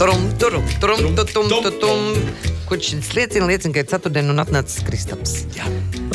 Turum, trum, tu, tum, tu, tum. Kurš liecina, liecina, ka ir ceturtdiena un atnācis Kristaps.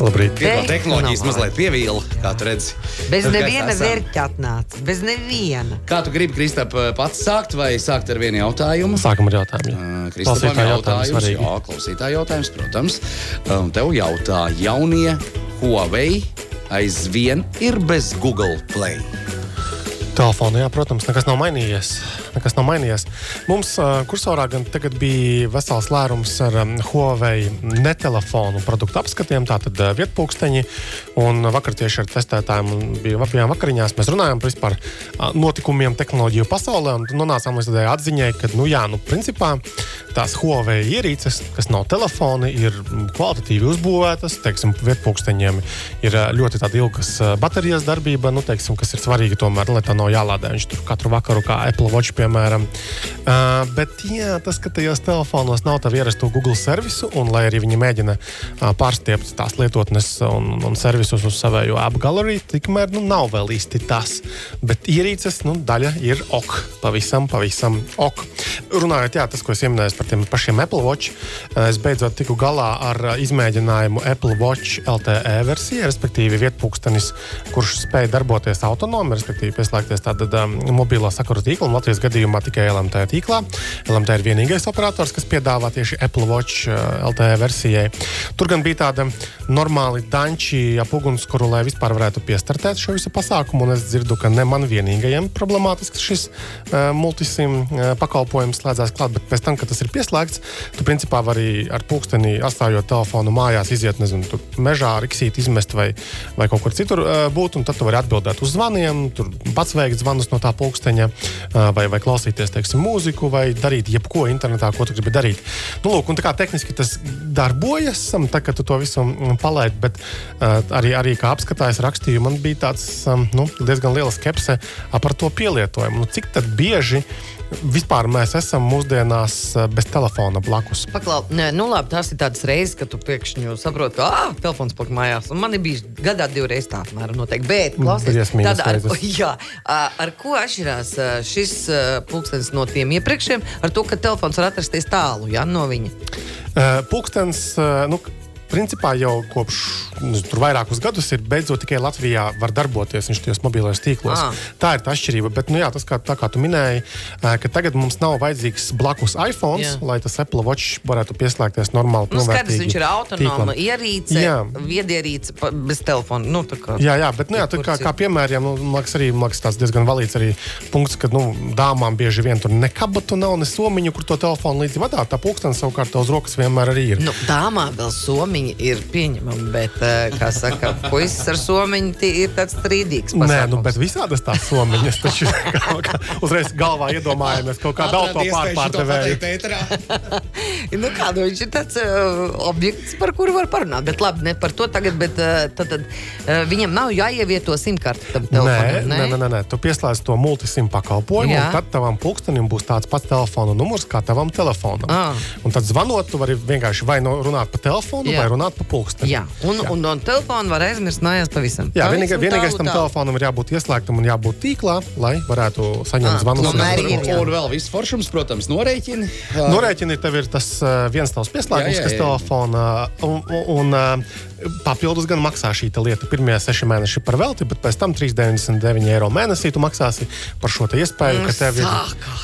Labrīt. Piedod, Te- tehnoloģijas mazliet pievīla, kā tu redzi. Bez neviena vērķa atnāca. Bez neviena. Kā tu gribi, Kristap, pats sākt vai sākt ar vienu jautājumu? Sākam ar jautājumu. Jā. Kristapam Klausītāju jautājums jautājums. Jā, klausītāja jautājums, protams. Um, tev jautā, jaunie Huawei aizvien ir bez Google Play. Telefonā, jā, protams, nekas nav mainījies. Nekas nav mainījies. Mums uh, kursorā gan bija vesels lērums ar um, Huawei netelefonu produktu apskatiem, tātad uh, vietpūksteņi. Un vakar tieši ar testētājiem bija bijām vakariņās. Mēs runājām par uh, notikumiem tehnoloģiju pasaulē un nonācām līdz tādai atziņai, ka, nu jā, nu, principā tās Huawei ierīces, kas nav telefoni, ir kvalitatīvi uzbūvētas. Teiksim, vietpūksteņiem ir ļoti ilgas baterijas darbība, nu, teiksim, kas ir svarīga tomēr, lai tā nav jālādē. Viņš tur katru vakaru, kā Apple Watch, piemēram. Uh, bet jā, tas, ka tajos telefonos nav tā ierasto Google servisu, un lai arī viņi mēģina uh, pārstiept tās lietotnes un, un servisus uz savējo app galeriju, tikmēr nu, nav vēl īsti tas. Bet ierīces nu, daļa ir ok, pavisam, pavisam ok. Runājot, jā, tas, ko es pieminēju par tiem pašiem Apple Watch, uh, es beidzot tiku galā ar izmēģinājumu Apple Watch LTE versijai, respektīvi vietpūkstenis, kurš spēj darboties autonomi, respektīvi pieslēgties tādam um, mobilo sakaru tīklam, Latvijas gadījumā tikai LMT tīklā. LMT ir vienīgais operators, kas piedāvā tieši Apple Watch uh, LTE versijai. Tur gan bija tāda normāli danči ap ugunskura, lai vispār varētu piestartēt šo visu pasākumu, un es dzirdu, ka ne man vienīgajam problemātisks šis uh, multisim uh, pakalpojums slēdzās klāt, bet pēc tam, kad tas ir pieslēgts, tu principā vari ar pulksteni atstājot telefonu mājās, iziet, nezinu, tur mežā, riksīt, izmest vai, vai kaut kur citur uh, būt, un tad tu vari atbildēt uz zvaniem, tur pats veikt zvanus no tā pulksteņa, vai, vai klausīties, teiksim, mūziku, vai darīt jebko internetā, ko tu gribi darīt. Nu, lūk, tā kā tehniski tas darbojas, um, tā, kad tu to visu mm, palaidi, bet arī, arī kā apskatājs rakstīju, man bija tāds nu, diezgan liela skepse par to pielietojumu. Nu, cik bieži vispār mēs esam mūsdienās uh, bez telefona blakus? Paklau, nē, nu labi, tās ir tādas reizes, kad tu pēkšņi saproti, ka ah, telefons plak mājās. Un man ir bijis gadā divreiz tā, apmēram, noteikti. Bet, klausies, Briesmīgas tad ar, jā, ar ko atšķirās šis pulkstenis no tiem iepriekšējiem? Ar to, ka telefons var atrasties tālu jā, no viņa. Uh, Pūkstens, uh, nu, principā jau kopš nu, tur vairākus gadus ir beidzot tikai Latvijā var darboties viņš tajos mobilajos tīklos. Ah. Tā ir tā atšķirība. Bet, nu, jā, tas, kā, tā kā tu minēji, ka tagad mums nav vajadzīgs blakus iPhone, lai tas Apple Watch varētu pieslēgties normāli. Nu, skaidrs, viņš ir autonoma ierīce, viedierīce bez telefona. Nu, kā- Jā, jā, bet nu, jā, tā, kā, kā piemēram, nu, liekas, arī liekas, tāds diezgan valīts arī punkts, ka nu, dāmām bieži vien tur ne kabatu nav, ne somiņu, kur to telefonu līdzi vadāt. Tā pulkstenis savukārt uz rokas vienmēr arī ir. Nu, dāmā vēl somiņa ir pieņemama, bet, ā, kā saka, puisis ar somiņu ir tāds strīdīgs. Nē, pasākums. nu, bet visādas tās somiņas taču kā, kā, uzreiz galvā iedomājamies kaut kādu auto pārpārdevēju. nu, kādu viņš ir tāds uh, objekts, par kuru var parunāt. Bet labi, ne par to tagad, bet uh, tad, tad, uh, viņam nav jāievieto simkarte tam Nē, telefonam. nē, nē, nē, nē. Tu pieslēdz to multisim pakalpojumu, Jā. un tad tavam pulkstenim būs tāds pats telefona numurs kā tavam telefonam. Ah. Un tad zvanot, tu vari vienkārši vai nu runāt pa telefonu, Jā. vai runāt pa pulksteni. Jā, un, un no telefona var aizmirst mājās pavisam. Jā, vienīgais, vienīgais tam telefonam ir jābūt ieslēgtam un jābūt tīklā, lai varētu Ah, saņemt zvanus. tomēr un- jā. Vēl viss foršums, protams, norēķini. Norēķini tev ir tas uh, viens tavs pieslēgums, Jā, jā, kas jā. telefonā un, un, un uh, papildus gan maksā šī ta lieta. Pirmie seši mēneši par velti, bet pēc tam 3,99 eiro mēnesī tu maksāsi par šo iespēju, Nu, ka tev ir.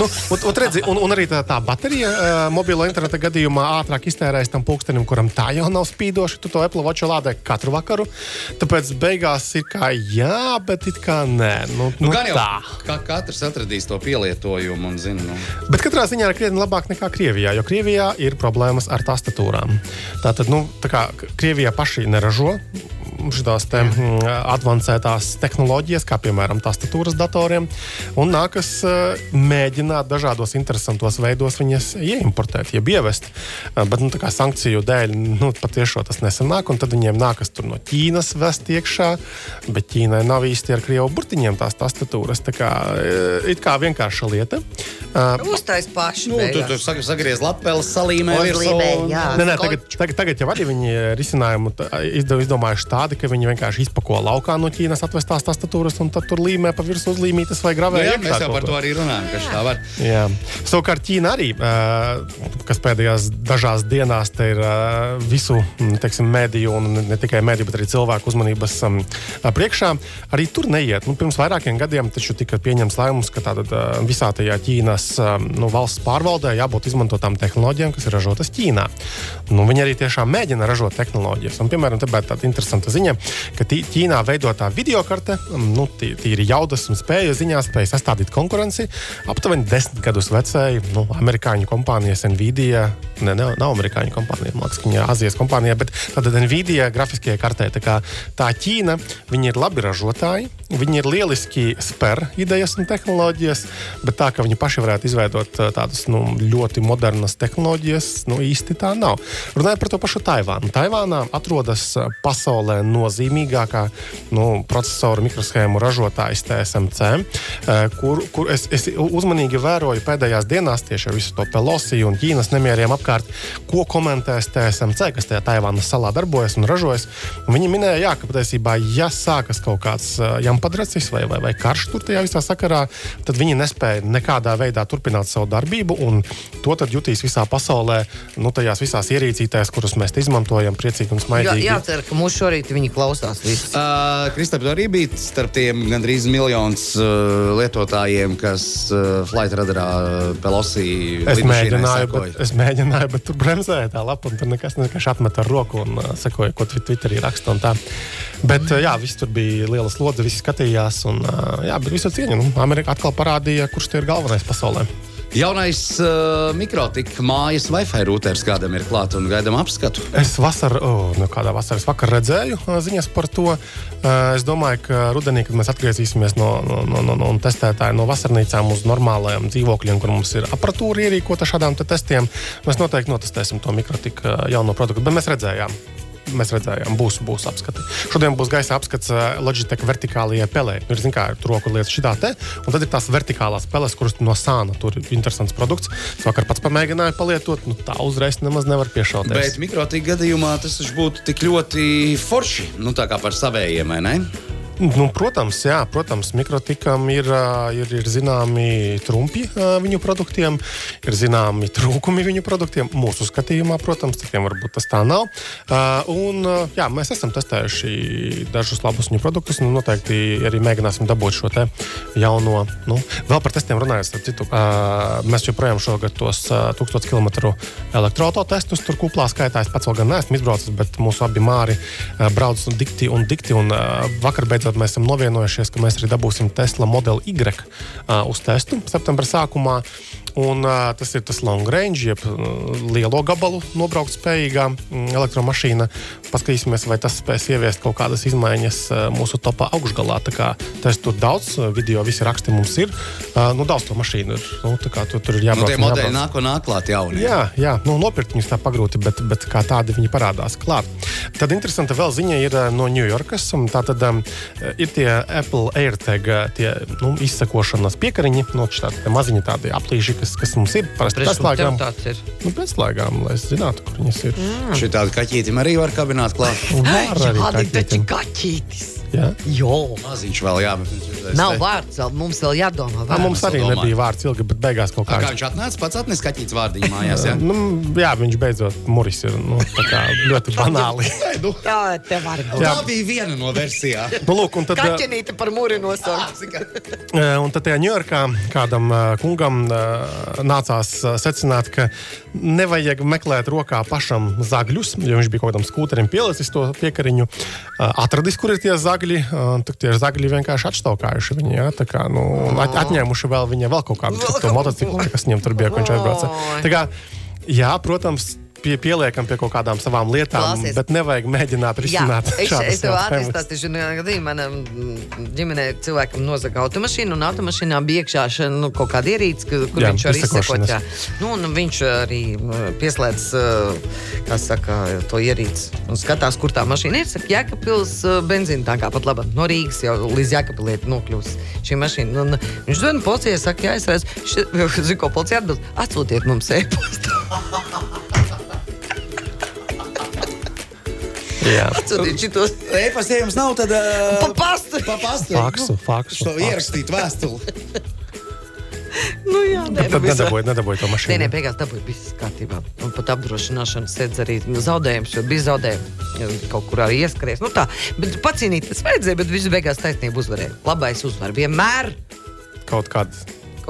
Nu, un, un, redzi, un, un arī tā, tā baterija uh, mobilo interneta gadījumā ātrāk iztērēs tam pulkstenim, kuram tā jau nav spīdoša. Tu to Apple Watch lādē katru vakaru. Tāpēc beigās ir kā jā, bet it kā nē. Nu, Nu, nu, gan jau tā. ka katrs atradīs to pielietojumu un zina. Nu. Bet katrā ziņā ir krietni labāk nekā Krievijā, jo Krievijā ir problēmas ar tastatūrām. Tātad, nu, tā kā Krievijā paši neražo šīs mm, avansētās tehnoloģijas, kā piemēram tastatūras datoriem, un nākas uh, mēģināt dažādos interesantos veidos viņas ieimportēt, jeb ievest. Uh, bet nu, sankciju dēļ nu, patiešām tas nesanāk, un tad viņiem nākas tur no Ķīnas vest iekšā, bet Ķīnai nav īsti ar krievu burtiņiem tās tastatūras. Tā kā, uh, it kā vienkārša lieta. Uztais paši. Nu, tu tur sag- sagriez lapeles, salīmē virsū. Nē, nē, tagad, tagad, tagad jau arī viņi risinājumu izdomājuši tādu, tādi, ka viņi vienkārši izpako laukā no Ķīnas atvestās tastatūras un tad tur līmē pa virsmu uzlīmītas vai Nu, gravē. jā, iekšā mēs jau par to arī runājam, ka tā var. Jā. Savukārt Ķīna arī, kas pēdējās dažās dienās te ir visu teiksim, mēdīju, un ne- tikai mēdīju, bet arī cilvēku uzmanības priekšā, arī tur neiet. Nu, pirms vairākiem gadiem taču tika pieņemts lēmums, ka tātad, visā tajā Ķīnas nu, valsts pārvaldē jābūt izmantotām tehnoloģijām, kas ir ražotas Ķīnā. Nu, viņi arī tiešām mēģina ražot tehnoloģijas. Un, piemēram, tāda tāda interesanta ziņa, ka Tī- Ķīnā veidotā videokarte, um, nu, tī- tīri jaudas un spēju ziņā, spēja sastādīt konkurenci aptuveni desmit gadus vecai nu, amerikāņu kompānijas Nvidia. Ne, ne, nav amerikāņu kompānija, man liekas, ka viņa ir Azijas kompānija, bet tāda Nvidia grafiskajā kartē. Tā, kā tā Ķīna, viņi ir labi ražotāji, viņi ir lieliski spēr idejas un tehnoloģijas, bet tā, ka viņi paši varētu izveidot uh, tādas nu, ļoti modernas tehnoloģijas, nu, īsti tā nav. Runājot par to pašu Taivānu. Taivānā atrodas uh, pasaulē nozīmīgākā nu, procesoru mikroshēmu ražotājs TSMC, uh, kur, kur es, es uzmanīgi vēroju pēdējās dienās tieši ar visu to Pelosi un Ķīnas nemieriem apkārt, ko komentēs TSMC, kas tajā Taivānas salā darbojas un ražojas. Un viņi minēja, jā, ka patiesībā, ja sākas kaut kāds uh, jampadracis vai, vai, vai karš tur tajā visā sakarā, tad viņi nespēja nekādā veidā turpināt savu darbību, un to tad jutīs visā pasaulē, nu, tajās visās ierīcītēs, kuras mēs izmantojam, priecīgi un Jā, smaidīgi. jācer, ka mūsu šorīt viņi klausās. Visu. Uh, Kristap, arī bija starp tiem gandrīz miljonus uh, lietotājiem, kas uh, Flight radarā uh, Pelosi Es mēģināju, bet, es mēģināju, bet tur bremzēja tā lapa, un tur nekas vienkārši atmet ar roku un uh, sekoja, ko Twi- Twitterī raksta. un tā. Bet, uh, jā, viss tur bija liela slodze, visi skatījās, un uh, jā, bet visu cieņu. Nu, Amerika atkal parādīja, kurš tie ir galvenais pasaulē. Jaunais uh, mikrotika mājas Wi-Fi rūters kādam ir klāts un gaidām apskatu. Es vasarā, oh, nu, kādā vasaras vakarā redzēju ziņas par to. Uh, es domāju, ka rudenī, kad mēs atgriezīsimies no, no, no, no, no testētāja no vasarnīcām uz normālajiem dzīvokļiem, kur mums ir aparatūra ierīkota šādām te testiem, mēs noteikti notestēsim to mikrotika uh, jauno produktu. Bet mēs redzējām. Mēs redzējām, būs, būs apskati. Šodien būs gaisa apskats uh, Logitech vertikālajai pelē. Nu, Ir, zin, kā, tur roku lietas šitā te, un tad ir tās vertikālās peles, kuras no sāna tur ir interesants produkts. Es vakar pats pamēģināju palietot, nu tā uzreiz nemaz nevar piešauties. Bet mikrotika gadījumā tas būtu tik ļoti forši. Nu, tā kā par savējiem, ne? Nu, protams, jā, protams, mikrotikam ir, ir, ir zināmi trumpi viņu produktiem, ir zināmi trūkumi viņu produktiem. Mūsu skatījumā, protams, citiem varbūt tas tā nav. Un, jā, mēs esam testējuši dažus labus viņu produktus. Nu, noteikti arī mēģināsim dabūt šo jauno. Nu, vēl par testiem runājot, citu, mēs joprojām šogad tos ā, 1000 km elektroautotestus tur kuplā skaitā. Es pats vēl gan neesmu izbraucis, bet mūsu abi māri brauc un dikti un dikti. Un, vakar beidzot mēs esam novienojušies, ka mēs arī dabūsim Tesla modeli Y ā, uz testu septembra sākumā. Un, uh, tas ir tas long range, jeb lielo gabalu nobraukt spējīgā mm, elektromašīna. Paskatīsimies, vai tas spēs ieviest kaut kādas izmaiņas uh, mūsu topā augšgalā. Tā kā tas tur daudz, video visi raksti mums ir. Uh, nu, daudz to mašīnu ir. Nu, kā tu, tur ir Nu, jābrauc. tie modeļi nāk un nāk klāt jauni. Jā, jā nu, nopirkt viņus tā pagrūti, bet, bet kā tādi viņi parādās klāt. Tad interesanta vēl ziņa ir no Ņujorkas. Tā tad um, ir tie Apple AirTag tie, nu, izsakošanas piekariņi, no tādi maziņi tādi aplīši, kas, kas mums ir. Parasti ir. nu, pieslēgām, lai es zinātu, kur viņas ir. Mm. Šī tāda kaķītim arī var kabināt klāt. Var arī kaķītis. Jā. Jo. Maziņš vēl jā. bet Nav te- vārds, vēl, mums vēl jādomā. Vārds. mums arī vēl domājam. nebija vārds ilgi, bet beigās kaut Kā kā. viņš atnāca, pats atnesa kaķītis vārdiņu mājās. Jā? Nu, jā, viņš beidzot muris ir nu, tā kā ļoti banāli. Nu, Jā, te var būt. tā bija viena no versijām. Nu, lūk, un tad, uh, Kaķenīte par mūri nosaukt. Eh, Un tad tajā Ņujorkā kādam eh, kungam eh, nācās eh, secināt, ka nevajag meklēt rokā pašam zagļus, jo viņš bija kaut kādam skūterim pielicis to piekariņu, atradis, kur ir tie zagļi. Eh, un Tad tie zagļi vienkārši atštaukājuši viņu. Ja? Tā kā, nu, at, atņēmuši vēl viņa vēl kaut kādu to motociklu, kas viņam tur bija, ko viņš aizbrauca. Tā kā, jā, protams. Pie, pieliekam pie kaut kādām savām lietām, Klausies. bet nevajag mēģināt risināt es, šādas es tev ka gadījumā manam ģimenē cilvēkam nozaga automašīnu, un automašīnā bija iekšā šā, nu, kaut kāda ierīce, kur Jā, viņš var izsekot. Nu, viņš arī pieslēdz saka, to ierīci un skatās, kur tā mašīna ir. Saka, Jēkabpils benzīna tā kā pat laba. No Rīgas jau līdz Jēkabpilī nokļūs šī mašīna. Un, viņš zina, policija saka, jā, es redzu, zinu, ko policija atbild. Atsūtiet mums e-pastu. Jā. Atsūtiet šitos E-pasta, ja jums nav, tad. Uh, pa pastu. Pa pastu. Faksu, faksu, Šo ierakstīt vēstuli. Nu, jā, nē, Tad visu- nedabūju, nedabūju to Nē, nē, mašīnu. beigās dabūja viss kārtībā. Un pat apdrošināšana sēdz arī zaudējums, jo bija zaudējumi. Kaut kur arī ieskries. Nu tā, bet pacīnīties vajadzēja, bet visu beigās taisnība uzvarēja. Labais uzvar. Vienmēr Kaut kāda.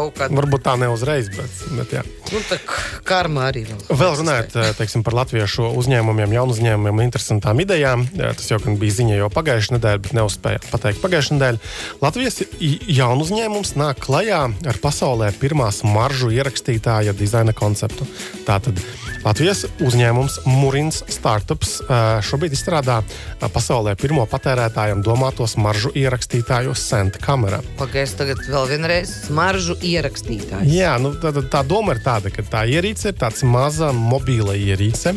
Kaut kāda. Varbūt tā ne uzreiz, bet, bet jā. Nu, tā karma arī vēl. Vēl runājot eh, teiksim, par latviešu uzņēmumiem, jaunu uzņēmumiem, interesantām idejām. Jā, Tas jau bija ziņa jau pagājušajā nedēļā, bet neuzspēju pateikt pagājušajā nedēļā. Latvijas jaunu uzņēmums nāk klajā ar pasaulē pirmās maržu ierakstītāja dizaina konceptu. Tātad Latvijas uzņēmums Mūrins Startups eh, šobrīd izstrādā eh, pasaulē pirmo patērētājiem domātos maržu ierakstītāju Senta kamerā. Pagaidiet, tagad vēl vienreiz smaržu ierakstītājs. Jā, nu, tā, tā- doma ir tāda, ka tā ierīce ir tāda maza mobila ierīce,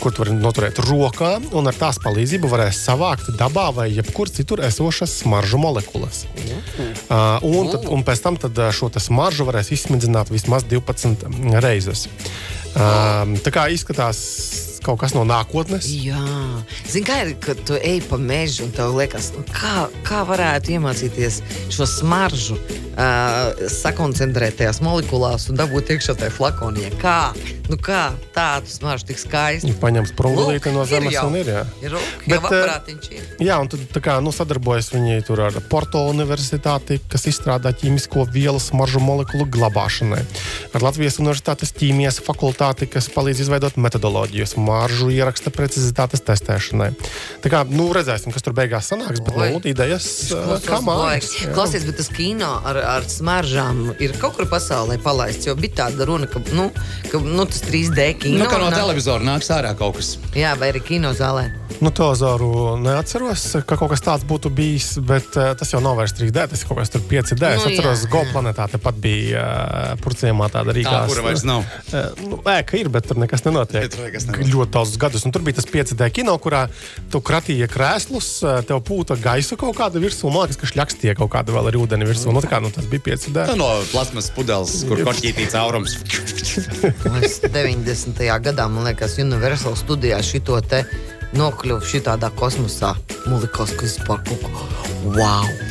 kur tu vari noturēt rokā, un ar tās palīdzību varēs savākt dabā vai jebkur citur esošas smaržu molekulas. Uh, un, tad, un pēc tam tad, uh, šo smaržu varēs izsmidzināt vismaz 12 reizes. Uh, tā kā izskatās kaut kas no nākotnes. Jā, zini, kā ir, kad tu ej pa mežu un tev liekas, nu, kā, kā varētu iemācīties šo smaržu, uh, sakoncentrēt tajās molekulās un dabūt iekšā tajā flakonī. Kā? Nu, kā tādu smaržu tik skaisti? Paņems prungulīti Lūk, no ir zemes jau. un ir. Jā. Ir rūk, Bet, jau ir. Jā, un tad tā kā, nu, sadarbojas viņi tur ar Porto Universitāti, kas izstrādā ķīmisko vielu smaržu molekulu glabāšanai. Ar Latvijas Universitātes ķīmijas fakultāti, kas palīdz izveidot metodoloģiju smaržu ieraksta precizitātes testēšanai. Tā kā, nu, redzēsim, kas tur beigās sanāks, bet, Oi. nu, idejas uh, kā mājas. Klausies, bet tas kino ar, ar smaržām ir kaut kur pasaulē palaists. Jo bija tāda runa, ka, nu, ka nu, tas 3D kino Nu, kā no nāk- televizora nāks ārā kaut kas. Jā, vai arī kino zālē. Nu, televizoru neatceros, ka kaut kas tāds būtu bijis, bet uh, tas jau nav vairs 3D, tas ir kaut kas tur 5D. Nu, es atceros, ka Go planētā tepat bija uh, purcījumā tāda Tā, rīkās. kura vairs nav. Uh, nu, ēka ir, bet tur nekas nenotiek. Tur nekas nenotiek. Ļoti daudzus gadus. Un tur bija tas 5D kino, kurā tu kratīji krēslus, tev pūta gaisa kaut kāda virsū. Man liekas, ka šļakstīja kaut kāda vēl ar ūdeni virsū. Nu, kā, nu, tas bija 5D. Tā no plasmas pudeles, kur koķītīts aurums. Es 90. gadā, man liekas, Universal studijā šito te nokļuvu šitādā kosmosā. Vispār kaut ko. Wow!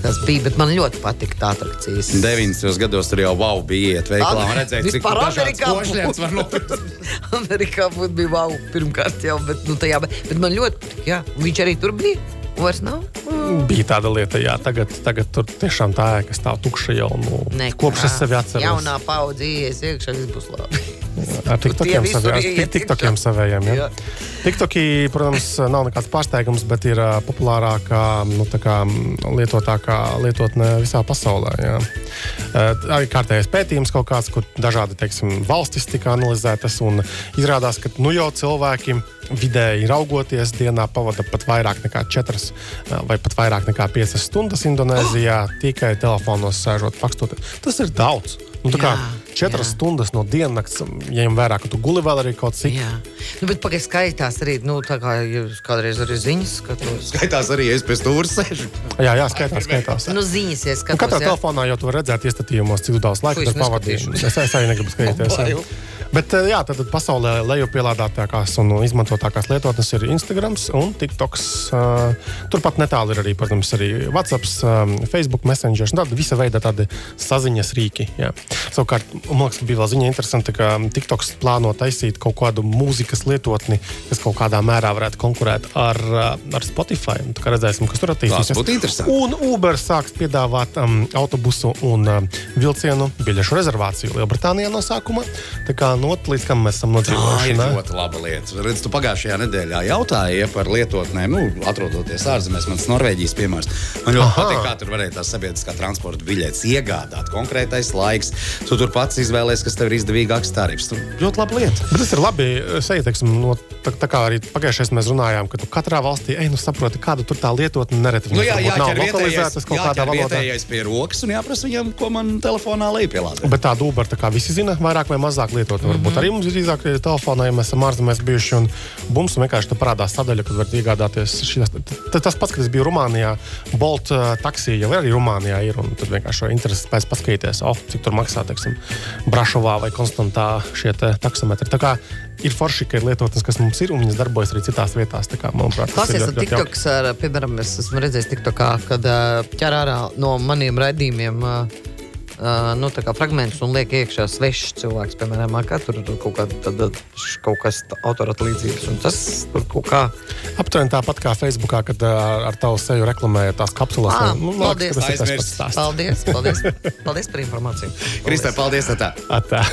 Tas bija, bet man ļoti patika tā atrakcijas. 90. gados tur jau wow, bija iet veikalā un redzēt, cik košļienas var nopirkt. Amerikā būtu bija wow, pirmkārt jau, bet, nu, tajā, bet, bet man ļoti patika. Jā. Viņš arī tur bija. Vairs nav. Bija tāda lieta, jā, tagad, tagad tur tiešām tā ēka stāv tukša jau. Nu, Nekā. kopš es sevi atceros. Jaunā paudze ies iekšā, viss būs labi. Ar TikTokiem savējiem. TikTokiem savējiem ja. TikToki, protams, nav nekāds pārsteigums, bet ir populārākā, nu, kā, lietotākā lietotne visā pasaulē. Ā, Arī kārtējais pētījums kaut kāds, kur dažādi teiksim, valstis tika analizētas. un Izrādās, ka nu, jau cilvēki vidēji raugoties dienā pavada pat vairāk nekā 4 vai pat vairāk nekā 5 stundas Indonēzijā tikai telefonos sēžot, fakstoties. Tas ir daudz. Nu, kā 4 jā. stundas no dienas, ja jau vērā, ka tu guli vēl arī kaut cik. Jā, nu, bet pagaidi skaitās arī, nu, tā kā jūs kādreiz arī ziņas skatos. Skaitās arī es pēc stūra sēžu. Jā, jā, skaitās, skaitās. Nu, ziņas, ja skatos. katrā jā. telefonā jau tu vari redzēt iestatījumos, cik daudz laika tur pavadīji. Es, es arī negribu skatīties. Bet eh, jā, tad tad pasaulē lejupielādētākās un izmantotākās lietotnes ir Instagram un TikToks. Uh, turpat netālu ir arī, protams, arī WhatsApp, um, Facebook, Messenger. un Tāda visa veida tādi saziņas rīki. Jā. Savukārt, man liekas, ka bija vēl ziņa interesanti, ka TikToks plāno taisīt kaut kādu mūzikas lietotni, kas kaut kādā mērā varētu konkurēt ar, ar Spotify. Un tā kā redzēsim, kas tur attīstīsies. būtu interesanti. Un Uber sāks piedāvāt um, autobusu un um, vilcienu biļešu rezervāciju Lielbritānijā no sākuma. Tā kā not, līdz kam mēs esam Tā nodzīvojuši. ir ne? ļoti laba lieta. Redz, tu pagājušajā nedēļā jautāji ja, par lietotnēm, nu, atrodoties ārzemēs, man tas Norvēģijas piemērs. Man ļoti Aha. patīk, kā tur varēja tās sabiedriskā transporta biļetes iegādāt. Konkrētais laiks, tu tur pats izvēlējies, kas tev ir izdevīgāks tarifs. Tur ļoti laba lieta. Bet tas ir labi. Es eju, teiksim, no, tā, tā kā arī pagājušajā mēs runājām, ka tu katrā valstī ej, nu saproti, kādu tur tā lietotne nereti. Nu, jā, jā, nav lokalizētas kaut kādā valodā. vietējais pie rokas un jāprasa viņam, ko man telefonā lejupielādē. Bet tādu Uber tā kā visi zina, vairāk vai mazāk lietot. Varbūt mm -hmm. arī mums ir drīzāk ir telefonā, ja mēs esam ārzemēs bijuši. Un mums vienkārši tur parādās sadaļa, kad var iegādāties šīs. Tas pats, kad es biju Rumānijā, Bolt uh, taksija jau arī Rumānijā ir. Tur vienkārši interesi pēc paskatīties, oh, cik tur maksā, teiksim, Brašovā vai Konstantā šie taksometri. Tā kā ir forši, ka ir lietotnes, kas mums ir, un viņas darbojas arī citās vietās. Kā, manuprāt, tas ir TikToks, ar, piemēram, es esmu redzējis TikTokā, kad uh, ķer ārā no maniem raidījumiem. Uh, uh, nu, fragmentus un liek iekšā svešs cilvēks, piemēram, kā tur ir kaut, kā, tad, kaut kas autoratlīdzīgs. Tas tur kaut kā. Aptuveni tāpat kā Facebookā, kad uh, ar tavu seju reklamēja tās kapsulas. Ah, nu, paldies, ir tas pats stāsts. Paldies, paldies, paldies par informāciju. Kristē, paldies! Atā. Atā.